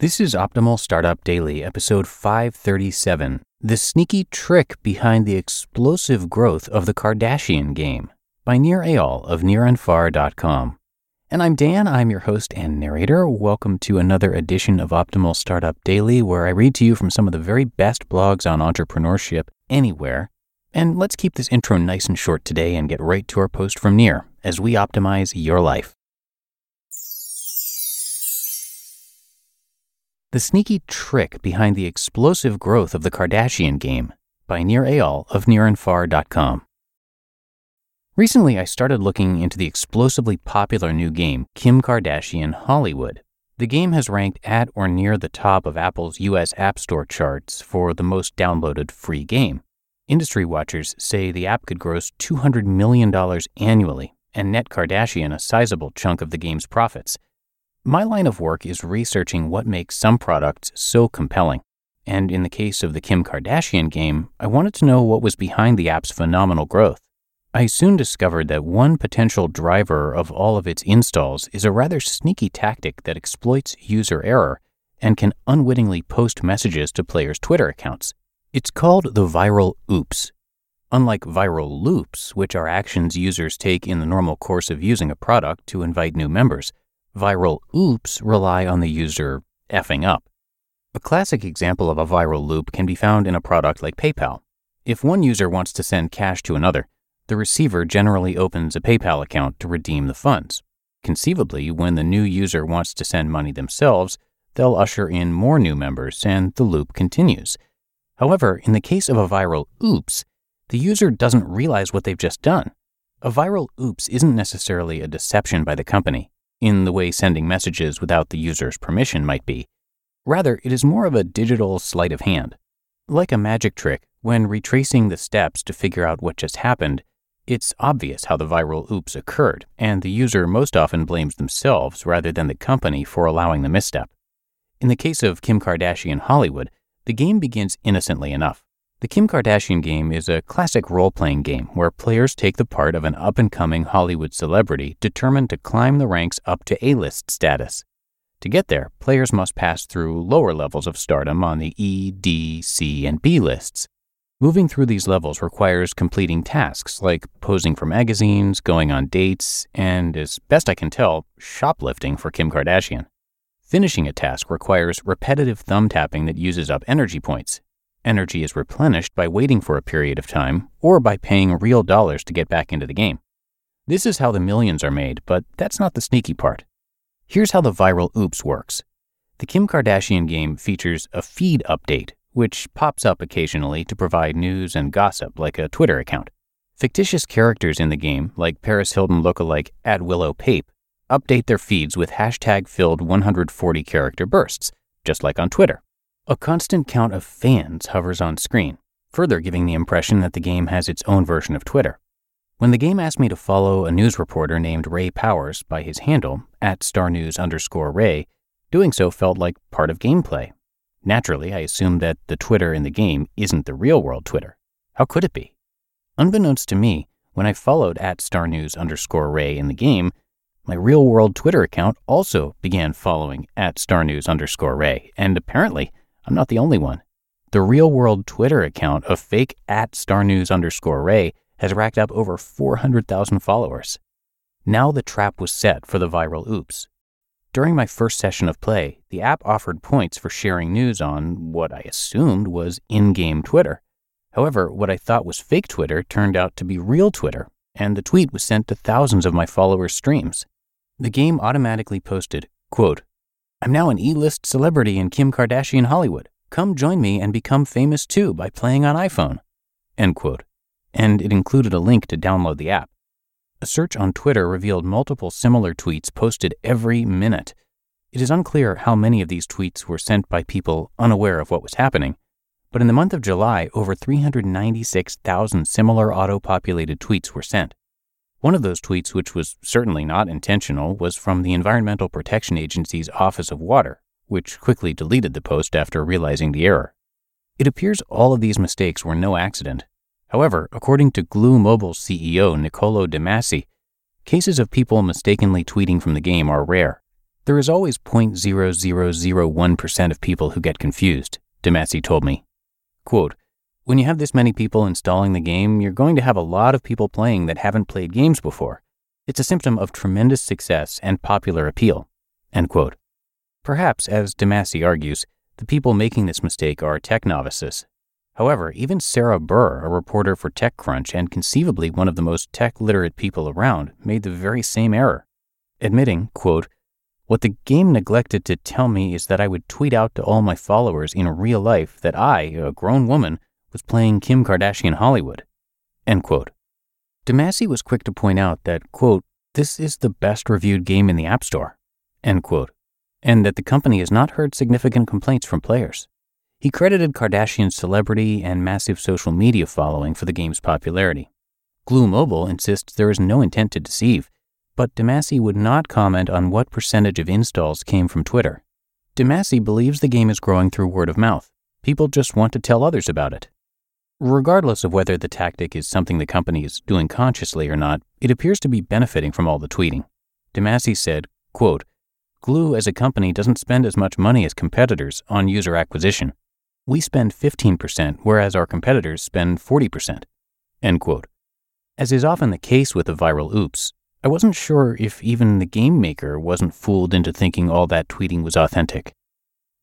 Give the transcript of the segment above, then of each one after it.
This is Optimal Startup Daily, episode 537 The Sneaky Trick Behind the Explosive Growth of the Kardashian Game by Nir Eyal of nirandfar.com. And I'm Dan, I'm your host and narrator. Welcome to another edition of Optimal Startup Daily, where I read to you from some of the very best blogs on entrepreneurship anywhere. And let's keep this intro nice and short today and get right to our post from Nir as we optimize your life. The Sneaky Trick Behind the Explosive Growth of the Kardashian Game by Nir Eyal of nirandfar.com. Recently, I started looking into the explosively popular new game, Kim Kardashian Hollywood. The game has ranked at or near the top of Apple's US App Store charts for the most downloaded free game. Industry watchers say the app could gross $200 million annually and net Kardashian a sizable chunk of the game's profits. My line of work is researching what makes some products so compelling. And in the case of the Kim Kardashian game, I wanted to know what was behind the app's phenomenal growth. I soon discovered that one potential driver of all of its installs is a rather sneaky tactic that exploits user error and can unwittingly post messages to players' Twitter accounts. It's called the viral oops. Unlike viral loops, which are actions users take in the normal course of using a product to invite new members, Viral oops rely on the user effing up. A classic example of a viral loop can be found in a product like PayPal. If one user wants to send cash to another, the receiver generally opens a PayPal account to redeem the funds. Conceivably, when the new user wants to send money themselves, they'll usher in more new members and the loop continues. However, in the case of a viral oops, the user doesn't realize what they've just done. A viral oops isn't necessarily a deception by the company in the way sending messages without the user's permission might be. Rather, it is more of a digital sleight of hand. Like a magic trick, when retracing the steps to figure out what just happened, it's obvious how the viral oops occurred, and the user most often blames themselves rather than the company for allowing the misstep. In the case of Kim Kardashian Hollywood, the game begins innocently enough. The Kim Kardashian game is a classic role playing game where players take the part of an up and coming Hollywood celebrity determined to climb the ranks up to A list status. To get there, players must pass through lower levels of stardom on the E, D, C, and B lists. Moving through these levels requires completing tasks like posing for magazines, going on dates, and, as best I can tell, shoplifting for Kim Kardashian. Finishing a task requires repetitive thumb tapping that uses up energy points, Energy is replenished by waiting for a period of time or by paying real dollars to get back into the game. This is how the millions are made, but that's not the sneaky part. Here's how the viral oops works. The Kim Kardashian game features a feed update, which pops up occasionally to provide news and gossip like a Twitter account. Fictitious characters in the game, like Paris Hilton lookalike Ad Willow Pape, update their feeds with hashtag filled 140 character bursts, just like on Twitter. A constant count of fans hovers on screen, further giving the impression that the game has its own version of Twitter. When the game asked me to follow a news reporter named Ray Powers by his handle, at starnews underscore Ray, doing so felt like part of gameplay. Naturally, I assumed that the Twitter in the game isn't the real world Twitter. How could it be? Unbeknownst to me, when I followed at starnews underscore Ray in the game, my real world Twitter account also began following at starnews underscore Ray, and apparently I'm not the only one. The real world Twitter account of fake at starnews underscore Ray has racked up over 400,000 followers. Now the trap was set for the viral oops. During my first session of play, the app offered points for sharing news on what I assumed was in game Twitter. However, what I thought was fake Twitter turned out to be real Twitter, and the tweet was sent to thousands of my followers' streams. The game automatically posted, quote, I'm now an E list celebrity in Kim Kardashian Hollywood. Come join me and become famous too by playing on iPhone. End quote. And it included a link to download the app. A search on Twitter revealed multiple similar tweets posted every minute. It is unclear how many of these tweets were sent by people unaware of what was happening, but in the month of July, over 396,000 similar auto populated tweets were sent. One of those tweets, which was certainly not intentional, was from the Environmental Protection Agency's Office of Water, which quickly deleted the post after realizing the error. It appears all of these mistakes were no accident. However, according to Glu Mobile CEO Niccolo De Masi, cases of people mistakenly tweeting from the game are rare. There is always 0.0001% of people who get confused, DeMasi told me. Quote, when you have this many people installing the game, you're going to have a lot of people playing that haven't played games before. It's a symptom of tremendous success and popular appeal. End quote. Perhaps, as DeMasi argues, the people making this mistake are tech novices. However, even Sarah Buhr, a reporter for TechCrunch and conceivably one of the most tech literate people around, made the very same error, admitting, quote, what the game neglected to tell me is that I would tweet out to all my followers in real life that I, a grown woman, was playing Kim Kardashian Hollywood. End quote. DeMasi was quick to point out that, quote, this is the best reviewed game in the App Store, end quote, and that the company has not heard significant complaints from players. He credited Kardashian's celebrity and massive social media following for the game's popularity. Glu Mobile insists there is no intent to deceive, but DeMasi would not comment on what percentage of installs came from Twitter. DeMasi believes the game is growing through word of mouth. People just want to tell others about it. Regardless of whether the tactic is something the company is doing consciously or not, it appears to be benefiting from all the tweeting. DeMasi said, quote, Glu as a company doesn't spend as much money as competitors on user acquisition. We spend 15%, whereas our competitors spend 40%. End quote. As is often the case with a viral oops, I wasn't sure if even the game maker wasn't fooled into thinking all that tweeting was authentic.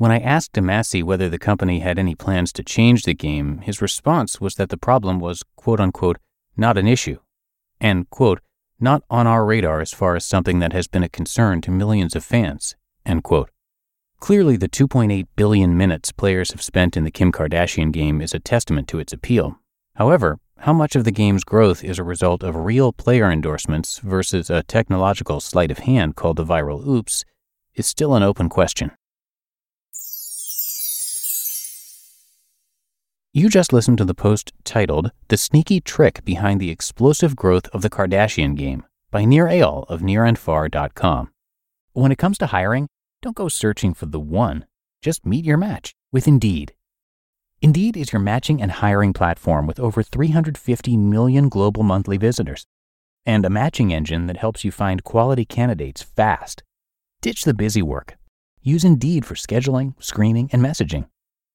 When I asked DeMasi whether the company had any plans to change the game, his response was that the problem was, quote unquote, not an issue, and, quote, not on our radar as far as something that has been a concern to millions of fans, end quote. Clearly, the 2.8 billion minutes players have spent in the Kim Kardashian game is a testament to its appeal. However, how much of the game's growth is a result of real player endorsements versus a technological sleight of hand called the viral oops is still an open question. You just listened to the post titled The Sneaky Trick Behind the Explosive Growth of the Kardashian Game by Nir Eyal of nirandfar.com. When it comes to hiring, don't go searching for the one. Just meet your match with Indeed. Indeed is your matching and hiring platform with over 350 million global monthly visitors and a matching engine that helps you find quality candidates fast. Ditch the busy work. Use Indeed for scheduling, screening, and messaging.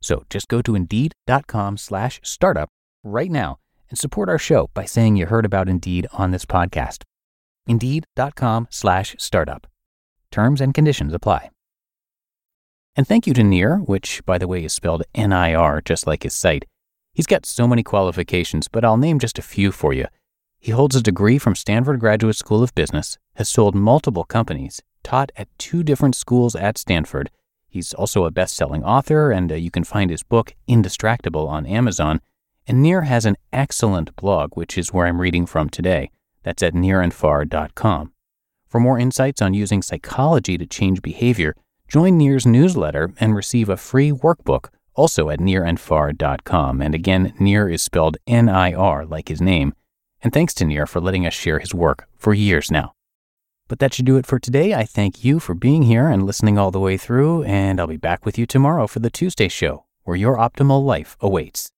So just go to indeed.com slash startup right now and support our show by saying you heard about Indeed on this podcast. Indeed.com slash startup. Terms and conditions apply. And thank you to Nir, which, by the way, is spelled N I R, just like his site. He's got so many qualifications, but I'll name just a few for you. He holds a degree from Stanford Graduate School of Business, has sold multiple companies, taught at two different schools at Stanford. He's also a best selling author, and uh, you can find his book, Indistractable, on Amazon. And Nir has an excellent blog, which is where I'm reading from today. That's at nirandfar.com. For more insights on using psychology to change behavior, Join Nir's newsletter and receive a free workbook also at nirandfar.com. And again, Nir is spelled N I R like his name. And thanks to Nir for letting us share his work for years now. But that should do it for today. I thank you for being here and listening all the way through, and I'll be back with you tomorrow for the Tuesday show, where your optimal life awaits.